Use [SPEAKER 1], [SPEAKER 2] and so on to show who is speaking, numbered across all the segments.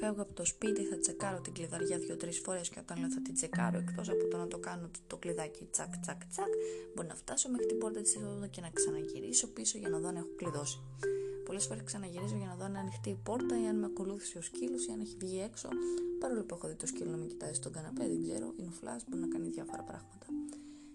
[SPEAKER 1] φεύγω από το σπίτι θα τσεκάρω την κλειδαριά δύο-τρεις φορές και όταν λέω θα την τσεκάρω, εκτός από το να το κάνω το κλειδάκι τσακ τσακ τσακ, μπορεί να φτάσω μέχρι την πόρτα της εισόδου και να ξαναγυρίσω πίσω για να δω αν έχω κλειδώσει. Πολλές φορές ξαναγυρίζω για να δω αν είναι ανοιχτή η πόρτα ή αν με ακολούθησε ο σκύλος ή αν έχει βγει έξω. Παρόλο που έχω δει το σκύλο να με κοιτάζει στον καναπέ, δεν ξέρω, είναι φλά, μπορεί να κάνει διάφορα πράγματα.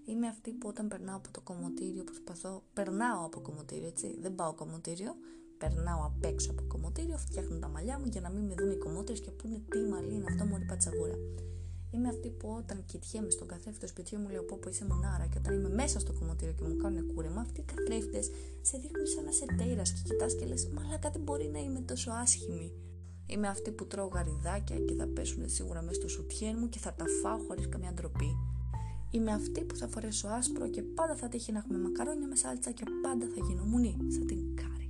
[SPEAKER 1] Είμαι αυτή που όταν περνάω από το κομμωτήριο προσπαθώ. Περνάω από κομμωτήριο, έτσι. Δεν πάω κομμωτήριο περνάω απ' έξω από κομμωτήριο, φτιάχνω τα μαλλιά μου για να μην με δουν οι κομμότρε και πούνε τι μαλλί είναι αυτό μόλι πατσαβούρα. Είμαι αυτή που όταν κοιτιέμαι στον καθρέφτη του σπιτιού μου λέω πω πω είσαι μονάρα και όταν είμαι μέσα στο κομμωτήριο και μου κάνουν κούρεμα, αυτοί οι καθρέφτες σε δείχνουν σαν να σε τέιρας και κοιτάς και λες, Μαλάκα δεν μπορεί να είμαι τόσο άσχημη. Είμαι αυτή που τρώω γαριδάκια και θα πέσουν σίγουρα μέσα στο σουτιέν μου και θα τα φάω χωρίς καμία ντροπή. Είμαι αυτή που θα φορέσω άσπρο και πάντα θα τύχει να έχουμε μακαρόνια με σάλτσα και πάντα θα γίνω μουνή, σαν την κάρη.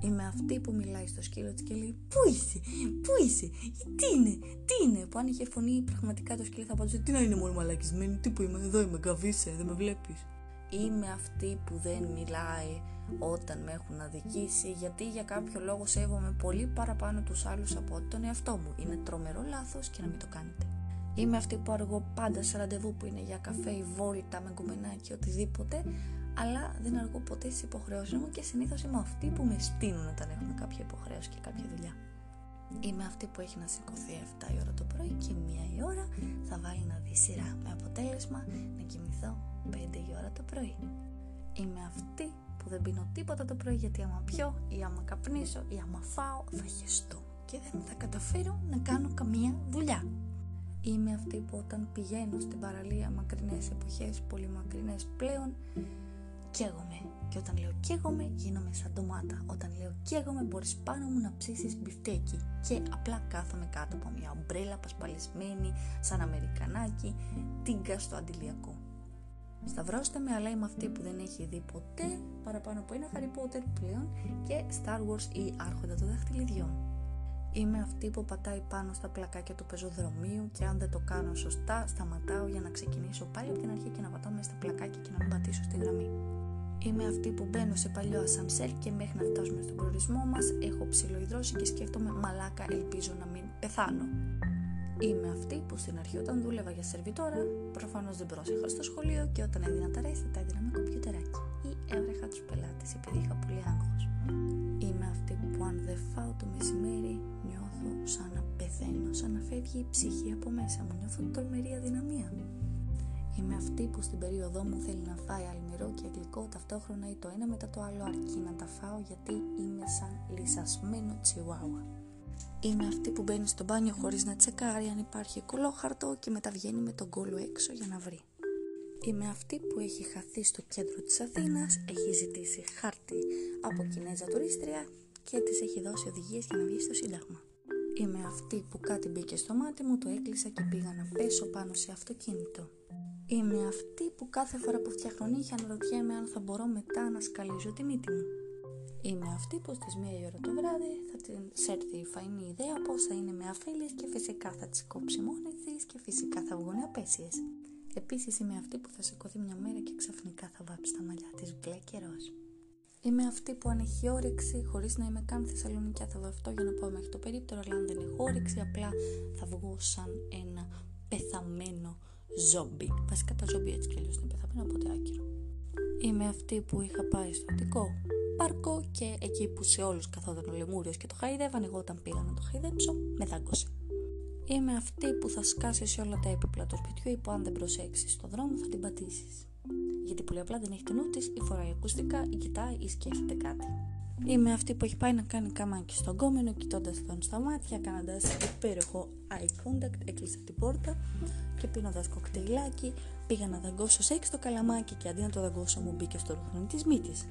[SPEAKER 1] Είμαι αυτή που μιλάει στο σκύλο της και λέει Πού είσαι, Πού είσαι, τι είναι, τι είναι. Που αν είχε φωνή, πραγματικά το σκύλο θα απαντούσε Τι να είναι μόνο μαλακισμένη, τι που είμαι, εδώ είμαι, καβίσε, δεν με βλέπεις. Είμαι αυτή που δεν μιλάει όταν με έχουν αδικήσει, γιατί για κάποιο λόγο σέβομαι πολύ παραπάνω τους άλλους από τον εαυτό μου. Είναι τρομερό λάθος και να μην το κάνετε. Είμαι αυτή που αργώ πάντα σε ραντεβού που είναι για καφέ ή βόλτα με γκουμενάκι οτιδήποτε, αλλά δεν αργώ ποτέ στις υποχρεώσεις μου και συνήθως είμαι αυτή που με στείλουν όταν έχουμε κάποια υποχρέωση και κάποια δουλειά. Είμαι αυτή που έχει να σηκωθεί 7 η ώρα το πρωί και μία η ώρα θα βάλει να δει σειρά με αποτέλεσμα να κοιμηθώ 5 η ώρα το πρωί. Είμαι αυτή που δεν πίνω τίποτα το πρωί γιατί άμα πιω ή άμα καπνίσω ή άμα φάω θα χεστώ και δεν θα καταφέρω να κάνω καμία δουλειά. Είμαι αυτή που όταν πηγαίνω στην παραλία μακρινές εποχές, πολύ μακρινές πλέον, καίγομαι. Και όταν λέω καίγομαι, γίνομαι σαν ντομάτα. Όταν λέω καίγομαι, μπορείς πάνω μου να ψήσεις μπιφτέκι. Και απλά κάθομαι κάτω από μια ομπρέλα πασπαλισμένη, σαν Αμερικανάκι, τίγκα στο αντιλιακό. Σταυρώστε με, αλλά είμαι αυτή που δεν έχει δει ποτέ παραπάνω από ένα Harry Potter πλέον και Star Wars ή Άρχοντα των Δαχτυλιδιών. Είμαι αυτή που πατάει πάνω στα πλακάκια του πεζοδρομίου και αν δεν το κάνω σωστά, σταματάω για να ξεκινήσω πάλι από την αρχή και να πατάω μέσα στα πλακάκια και να μην πατήσω στη γραμμή. Είμαι αυτή που μπαίνω σε παλιό ασαμσέρ και μέχρι να φτάσουμε στον προορισμό μας έχω ψιλοειδρώσει και σκέφτομαι μαλάκα ελπίζω να μην πεθάνω. Είμαι αυτή που στην αρχή όταν δούλευα για σερβιτόρα προφανώς δεν πρόσεχα στο σχολείο και όταν έδινα τα ρέστα τα έδινα με κομπιουτεράκι ή έβρεχα τους πελάτες επειδή είχα πολύ άγχος. Είμαι αυτή που αν δεν φάω το μεσημέρι νιώθω σαν να πεθαίνω, σαν να φεύγει η ψυχή από μέσα μου, νιώθω τρομερή αδυναμία. Είμαι αυτή που στην περίοδό μου θέλει να φάει αλμυρό και γλυκό ταυτόχρονα ή το ένα μετά το άλλο αρκεί να τα φάω γιατί είμαι σαν λυσασμένο τσιουάουα. Είμαι αυτή που μπαίνει στο μπάνιο χωρίς να τσεκάρει αν υπάρχει κολόχαρτο και μετά βγαίνει με τον κόλο έξω για να βρει. Είμαι αυτή που έχει χαθεί στο κέντρο της Αθήνας, έχει ζητήσει χάρτη από Κινέζα τουρίστρια και της έχει δώσει οδηγίες για να βγει στο Σύνταγμα. Είμαι αυτή που κάτι μπήκε στο μάτι μου, το έκλεισα και πήγα να πέσω πάνω σε αυτοκίνητο. Είμαι αυτή που κάθε φορά που φτιάχνω νύχια αναρωτιέμαι αν θα μπορώ μετά να σκαλίζω τη μύτη μου. Είμαι αυτή που στις μία ώρα το βράδυ θα την έρθει η φαϊνή ιδέα πως θα είναι με αφέλειες και φυσικά θα τις κόψει μόνη της και φυσικά θα βγουν απέσιες. Επίσης είμαι αυτή που θα σηκωθεί μια μέρα και ξαφνικά θα βάψει τα μαλλιά της μπλε και ροζ. Είμαι αυτή που αν έχει όρεξη, χωρίς να είμαι καν Θεσσαλονικιά, θα βαφτώ για να πάω μέχρι το περίπτερο, αλλά αν δεν έχω όρεξη, απλά θα βγω σαν ένα πεθαμένο ζόμπι. Βασικά τα ζόμπι έτσι κι αλλιώς είναι πεθαμένα, οπότε άκυρο. Είμαι αυτή που είχα πάει στο Αττικό πάρκο και εκεί που σε όλους καθόταν ο λεμούριος και το χαϊδεύαν, εγώ όταν πήγα να το χαϊδέψω, με δάγκωσε. Είμαι αυτή που θα σκάσεις σε όλα τα έπιπλα του σπιτιού ή που αν δεν προσέξεις στο δρόμο θα την πατήσεις. Γιατί πολύ απλά δεν έχει το νου της ή φοράει ακουστικά ή κοιτάει ή σκέφτεται κάτι. Είμαι αυτή που έχει πάει να κάνει καμάκι στον κόμενο, κοιτώντας τον στα μάτια, κάνοντας υπέροχο eye contact, έκλεισα την πόρτα και πίνοντας κοκτέιλάκι, πήγα να δαγκώσω σεξ το καλαμάκι και αντί να το δαγκώσω μου μπήκε στο ρούχο της μύτης.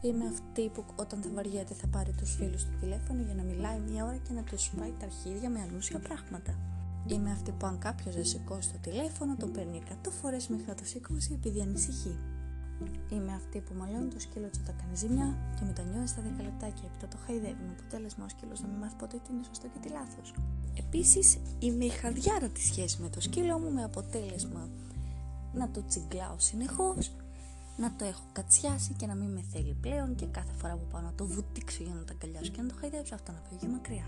[SPEAKER 1] Είμαι αυτή που όταν θα βαριέται θα πάρει τους φίλους του τηλέφωνο για να μιλάει μία ώρα και να τους πάει τα αρχίδια με ανούσια πράγματα. Είμαι αυτή που αν κάποιος δεν σηκώσει το τηλέφωνο, τον παίρνει 100 φορές μέχρι να το σηκώσει επειδή ανησυχεί. Είμαι αυτή που μαλώνει το σκύλο τη όταν κάνει ζημιά και μετανιώνει στα 10 λεπτά και έπειτα το χαϊδεύει με αποτέλεσμα ο σκύλος να μην μάθει ποτέ τι είναι σωστό και τι λάθος. Επίσης, είμαι η χαδιάρα της σχέσης με το σκύλο μου με αποτέλεσμα να το τσιγκλάω συνεχώς, να το έχω κατσιάσει και να μην με θέλει πλέον και κάθε φορά που πάω να το βουτήξω για να το αγκαλιάσω και να το χαϊδέψω αυτό να φύγει μακριά.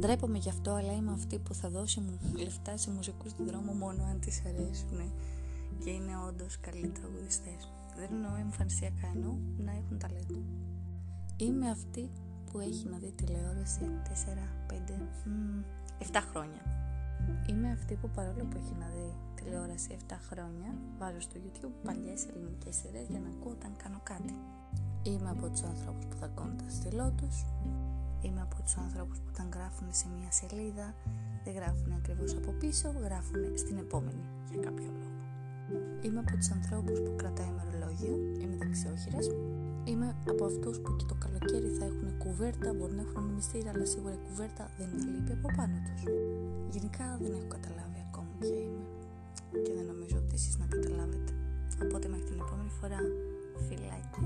[SPEAKER 1] Ντρέπομαι γι' αυτό, αλλά είμαι αυτή που θα δώσει μου λεφτά σε μουσικούς του δρόμο μόνο αν τις αρέσουν και είναι όντως καλοί τραγουδιστές. Δεν εννοώ εμφανισιακά, εννοώ να έχουν ταλέντο. Είμαι αυτή που έχει να δει τηλεόραση 4, 5, 7 χρόνια. Είμαι αυτή που παρόλο που έχει να δει τηλεόραση 7 χρόνια, βάζω στο YouTube παλιές ελληνικές σειρές για να ακούω όταν κάνω κάτι. Είμαι από τους ανθρώπους που θα κόνουν τα στυλό τους, είμαι από τους ανθρώπους που όταν γράφουν σε μια σελίδα δεν γράφουν ακριβώς από πίσω, γράφουν στην επόμενη για κάποιο λόγο. Είμαι από τους ανθρώπους που κρατάει μερολόγιο, είμαι δεξιόχειρας, Είμαι από αυτούς που και το καλοκαίρι θα έχουν κουβέρτα, μπορεί να έχουν μυστήρια, αλλά σίγουρα η κουβέρτα δεν θα λείπει από πάνω τους. Γενικά δεν έχω καταλάβει ακόμα ποια είμαι και δεν νομίζω ότι εσείς να καταλάβετε. Οπότε μέχρι την επόμενη φορά, φιλάκι.